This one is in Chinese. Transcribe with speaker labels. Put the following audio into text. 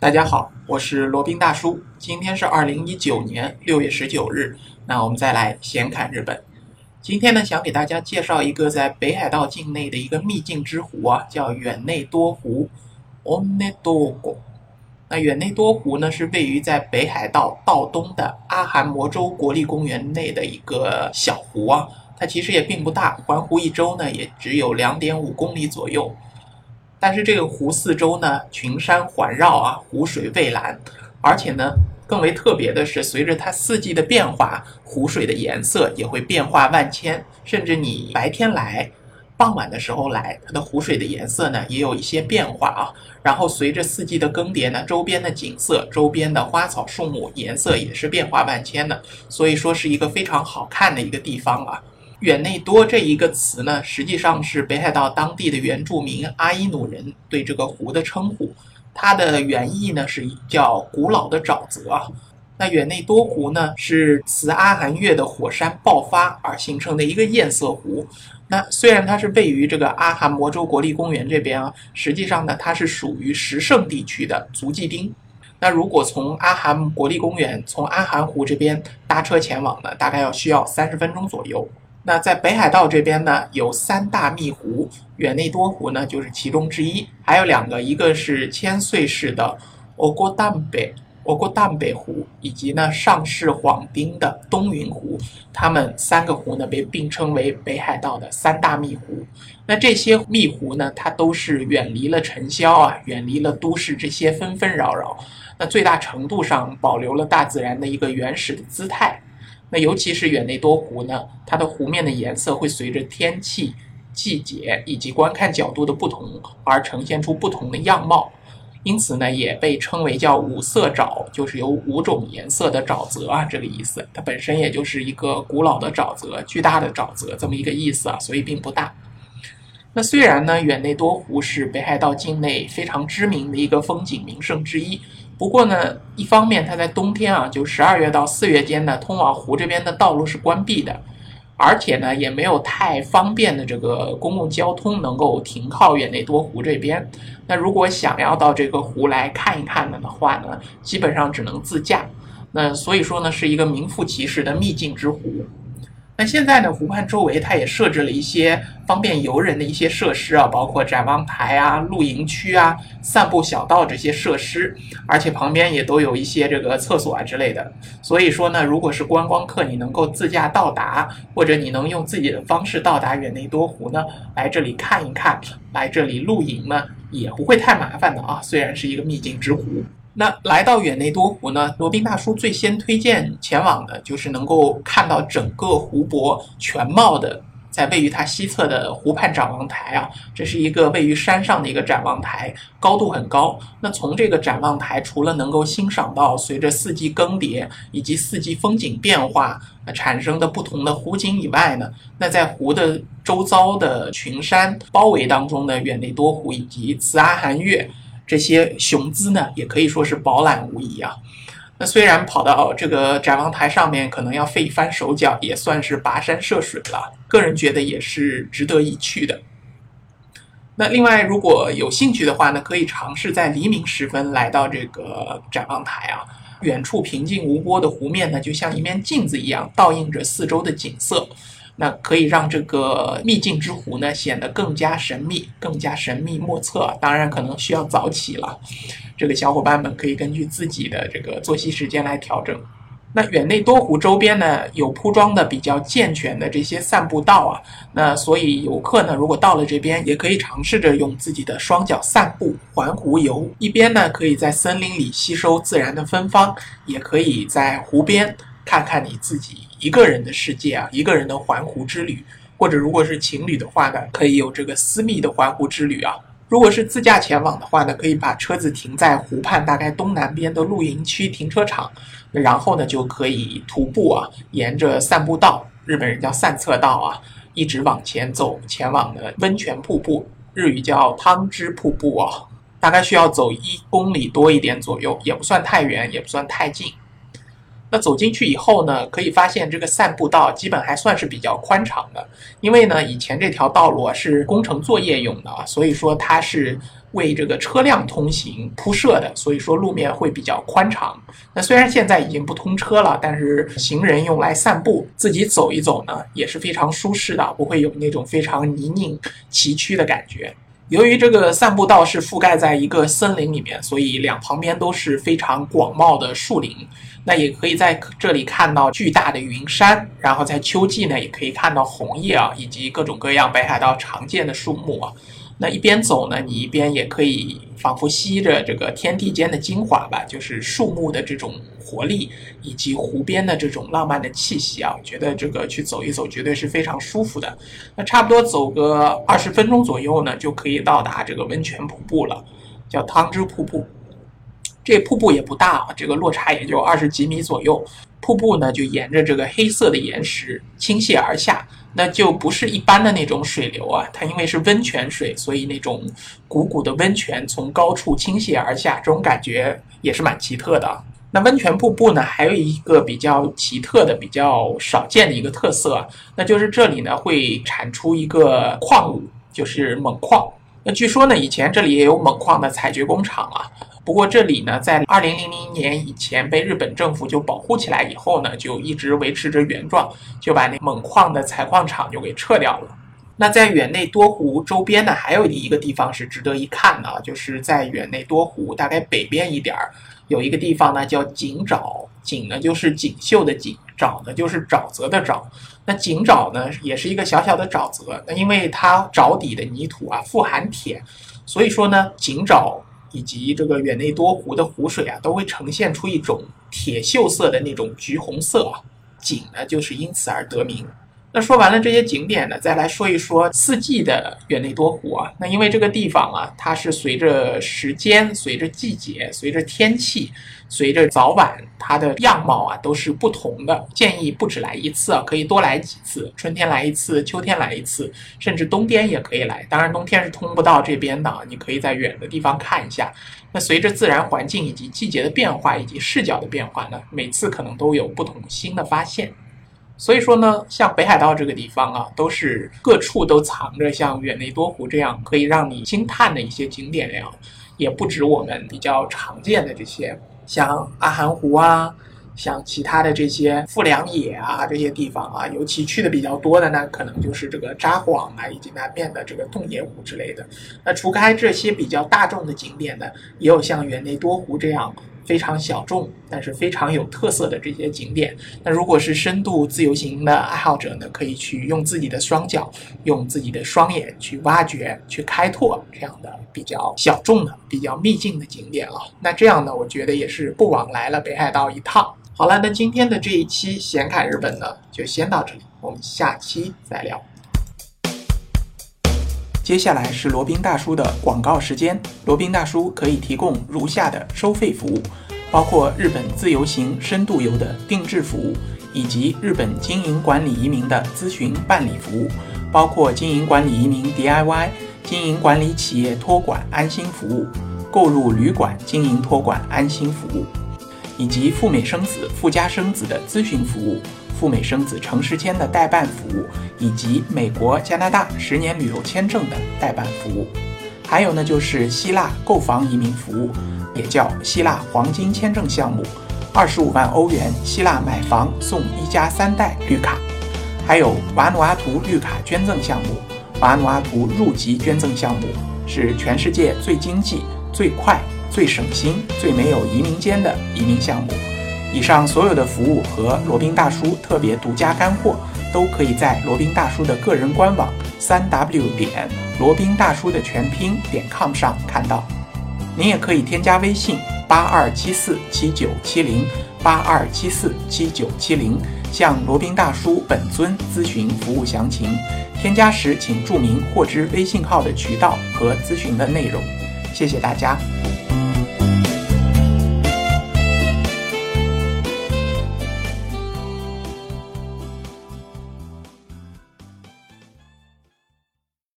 Speaker 1: 大家好，我是罗宾大叔。今天是二零一九年六月十九日，那我们再来闲侃日本。今天呢，想给大家介绍一个在北海道境内的一个秘境之湖啊，叫远内多湖 （Onedogo）。那远内多湖呢，是位于在北海道道东的阿寒摩州国立公园内的一个小湖啊。它其实也并不大，环湖一周呢，也只有两点五公里左右。但是这个湖四周呢，群山环绕啊，湖水蔚蓝，而且呢，更为特别的是，随着它四季的变化，湖水的颜色也会变化万千。甚至你白天来，傍晚的时候来，它的湖水的颜色呢，也有一些变化啊。然后随着四季的更迭呢，周边的景色、周边的花草树木颜色也是变化万千的，所以说是一个非常好看的一个地方啊。远内多这一个词呢，实际上是北海道当地的原住民阿伊努人对这个湖的称呼。它的原意呢是叫古老的沼泽啊。那远内多湖呢是慈阿寒月的火山爆发而形成的一个堰塞湖。那虽然它是位于这个阿寒摩州国立公园这边啊，实际上呢它是属于石胜地区的足迹町。那如果从阿寒国立公园从阿寒湖这边搭车前往呢，大概要需要三十分钟左右。那在北海道这边呢，有三大密湖，远内多湖呢就是其中之一，还有两个，一个是千岁市的欧国淡北欧国淡北湖，以及呢上市幌町的东云湖，它们三个湖呢被并称为北海道的三大密湖。那这些密湖呢，它都是远离了尘嚣啊，远离了都市这些纷纷扰扰，那最大程度上保留了大自然的一个原始的姿态。那尤其是远内多湖呢，它的湖面的颜色会随着天气、季节以及观看角度的不同而呈现出不同的样貌，因此呢，也被称为叫五色沼，就是有五种颜色的沼泽啊，这个意思。它本身也就是一个古老的沼泽、巨大的沼泽这么一个意思啊，所以并不大。那虽然呢，远内多湖是北海道境内非常知名的一个风景名胜之一。不过呢，一方面它在冬天啊，就十二月到四月间呢，通往湖这边的道路是关闭的，而且呢，也没有太方便的这个公共交通能够停靠远内多湖这边。那如果想要到这个湖来看一看的话呢，基本上只能自驾。那所以说呢，是一个名副其实的秘境之湖。那现在呢，湖畔周围它也设置了一些方便游人的一些设施啊，包括展望台啊、露营区啊、散步小道这些设施，而且旁边也都有一些这个厕所啊之类的。所以说呢，如果是观光客，你能够自驾到达，或者你能用自己的方式到达远内多湖呢，来这里看一看，来这里露营呢，也不会太麻烦的啊。虽然是一个秘境之湖。那来到远内多湖呢，罗宾大叔最先推荐前往的就是能够看到整个湖泊全貌的，在位于它西侧的湖畔展望台啊，这是一个位于山上的一个展望台，高度很高。那从这个展望台，除了能够欣赏到随着四季更迭以及四季风景变化产生的不同的湖景以外呢，那在湖的周遭的群山包围当中的远内多湖以及慈阿寒月。这些雄姿呢，也可以说是饱览无遗啊。那虽然跑到这个展望台上面可能要费一番手脚，也算是跋山涉水了。个人觉得也是值得一去的。那另外，如果有兴趣的话呢，可以尝试在黎明时分来到这个展望台啊。远处平静无波的湖面呢，就像一面镜子一样，倒映着四周的景色。那可以让这个秘境之湖呢显得更加神秘，更加神秘莫测。当然，可能需要早起了，这个小伙伴们可以根据自己的这个作息时间来调整。那远内多湖周边呢有铺装的比较健全的这些散步道啊，那所以游客呢如果到了这边，也可以尝试着用自己的双脚散步环湖游，一边呢可以在森林里吸收自然的芬芳，也可以在湖边。看看你自己一个人的世界啊，一个人的环湖之旅，或者如果是情侣的话呢，可以有这个私密的环湖之旅啊。如果是自驾前往的话呢，可以把车子停在湖畔大概东南边的露营区停车场，然后呢就可以徒步啊，沿着散步道，日本人叫散策道啊，一直往前走，前往的温泉瀑布，日语叫汤之瀑布啊，大概需要走一公里多一点左右，也不算太远，也不算太近。那走进去以后呢，可以发现这个散步道基本还算是比较宽敞的，因为呢，以前这条道路啊是工程作业用的啊，所以说它是为这个车辆通行铺设的，所以说路面会比较宽敞。那虽然现在已经不通车了，但是行人用来散步、自己走一走呢，也是非常舒适的，不会有那种非常泥泞崎岖的感觉。由于这个散步道是覆盖在一个森林里面，所以两旁边都是非常广袤的树林。那也可以在这里看到巨大的云山，然后在秋季呢，也可以看到红叶啊，以及各种各样北海道常见的树木啊。那一边走呢，你一边也可以仿佛吸着这个天地间的精华吧，就是树木的这种活力，以及湖边的这种浪漫的气息啊。觉得这个去走一走，绝对是非常舒服的。那差不多走个二十分钟左右呢，就可以到达这个温泉瀑布了，叫汤之瀑布。这瀑布也不大啊，这个落差也就二十几米左右。瀑布呢，就沿着这个黑色的岩石倾泻而下。那就不是一般的那种水流啊，它因为是温泉水，所以那种汩汩的温泉从高处倾泻而下，这种感觉也是蛮奇特的。那温泉瀑布呢，还有一个比较奇特的、比较少见的一个特色，那就是这里呢会产出一个矿物，就是锰矿。那据说呢，以前这里也有锰矿的采掘工厂啊。不过这里呢，在二零零零年以前被日本政府就保护起来以后呢，就一直维持着原状，就把那锰矿的采矿场就给撤掉了。那在远内多湖周边呢，还有一个地方是值得一看的，就是在远内多湖大概北边一点儿，有一个地方呢叫井沼，井呢就是锦绣的锦，沼呢就是沼泽的沼。那井沼呢也是一个小小的沼泽，那因为它沼底的泥土啊富含铁，所以说呢井沼。以及这个远内多湖的湖水啊，都会呈现出一种铁锈色的那种橘红色啊，景呢就是因此而得名。那说完了这些景点呢，再来说一说四季的园内多湖啊。那因为这个地方啊，它是随着时间、随着季节、随着天气、随着早晚，它的样貌啊都是不同的。建议不止来一次啊，可以多来几次。春天来一次，秋天来一次，甚至冬天也可以来。当然冬天是通不到这边的啊，你可以在远的地方看一下。那随着自然环境以及季节的变化以及视角的变化呢，每次可能都有不同新的发现。所以说呢，像北海道这个地方啊，都是各处都藏着像远内多湖这样可以让你惊叹的一些景点呀，也不止我们比较常见的这些，像阿寒湖啊，像其他的这些富良野啊这些地方啊，尤其去的比较多的呢，可能就是这个札幌啊，以及南面的这个洞爷湖之类的。那除开这些比较大众的景点呢，也有像远内多湖这样。非常小众，但是非常有特色的这些景点。那如果是深度自由行的爱好者呢，可以去用自己的双脚，用自己的双眼去挖掘、去开拓这样的比较小众的、比较秘境的景点啊。那这样呢，我觉得也是不枉来了北海道一趟。好了，那今天的这一期闲侃日本呢，就先到这里，我们下期再聊。接下来是罗宾大叔的广告时间。罗宾大叔可以提供如下的收费服务，包括日本自由行、深度游的定制服务，以及日本经营管理移民的咨询办理服务，包括经营管理移民 DIY、经营管理企业托管安心服务、购入旅馆经营托管安心服务，以及赴美生子、赴加生子的咨询服务。赴美生子、城市签的代办服务，以及美国、加拿大十年旅游签证的代办服务，还有呢就是希腊购房移民服务，也叫希腊黄金签证项目，二十五万欧元希腊买房送一家三代绿卡，还有瓦努阿图绿卡捐赠项目，瓦努阿图入籍捐赠项目是全世界最经济、最快、最省心、最没有移民间的移民项目。以上所有的服务和罗宾大叔特别独家干货，都可以在罗宾大叔的个人官网三 w 点罗宾大叔的全拼点 com 上看到。您也可以添加微信八二七四七九七零八二七四七九七零，向罗宾大叔本尊咨询服务详情。添加时请注明获知微信号的渠道和咨询的内容。谢谢大家。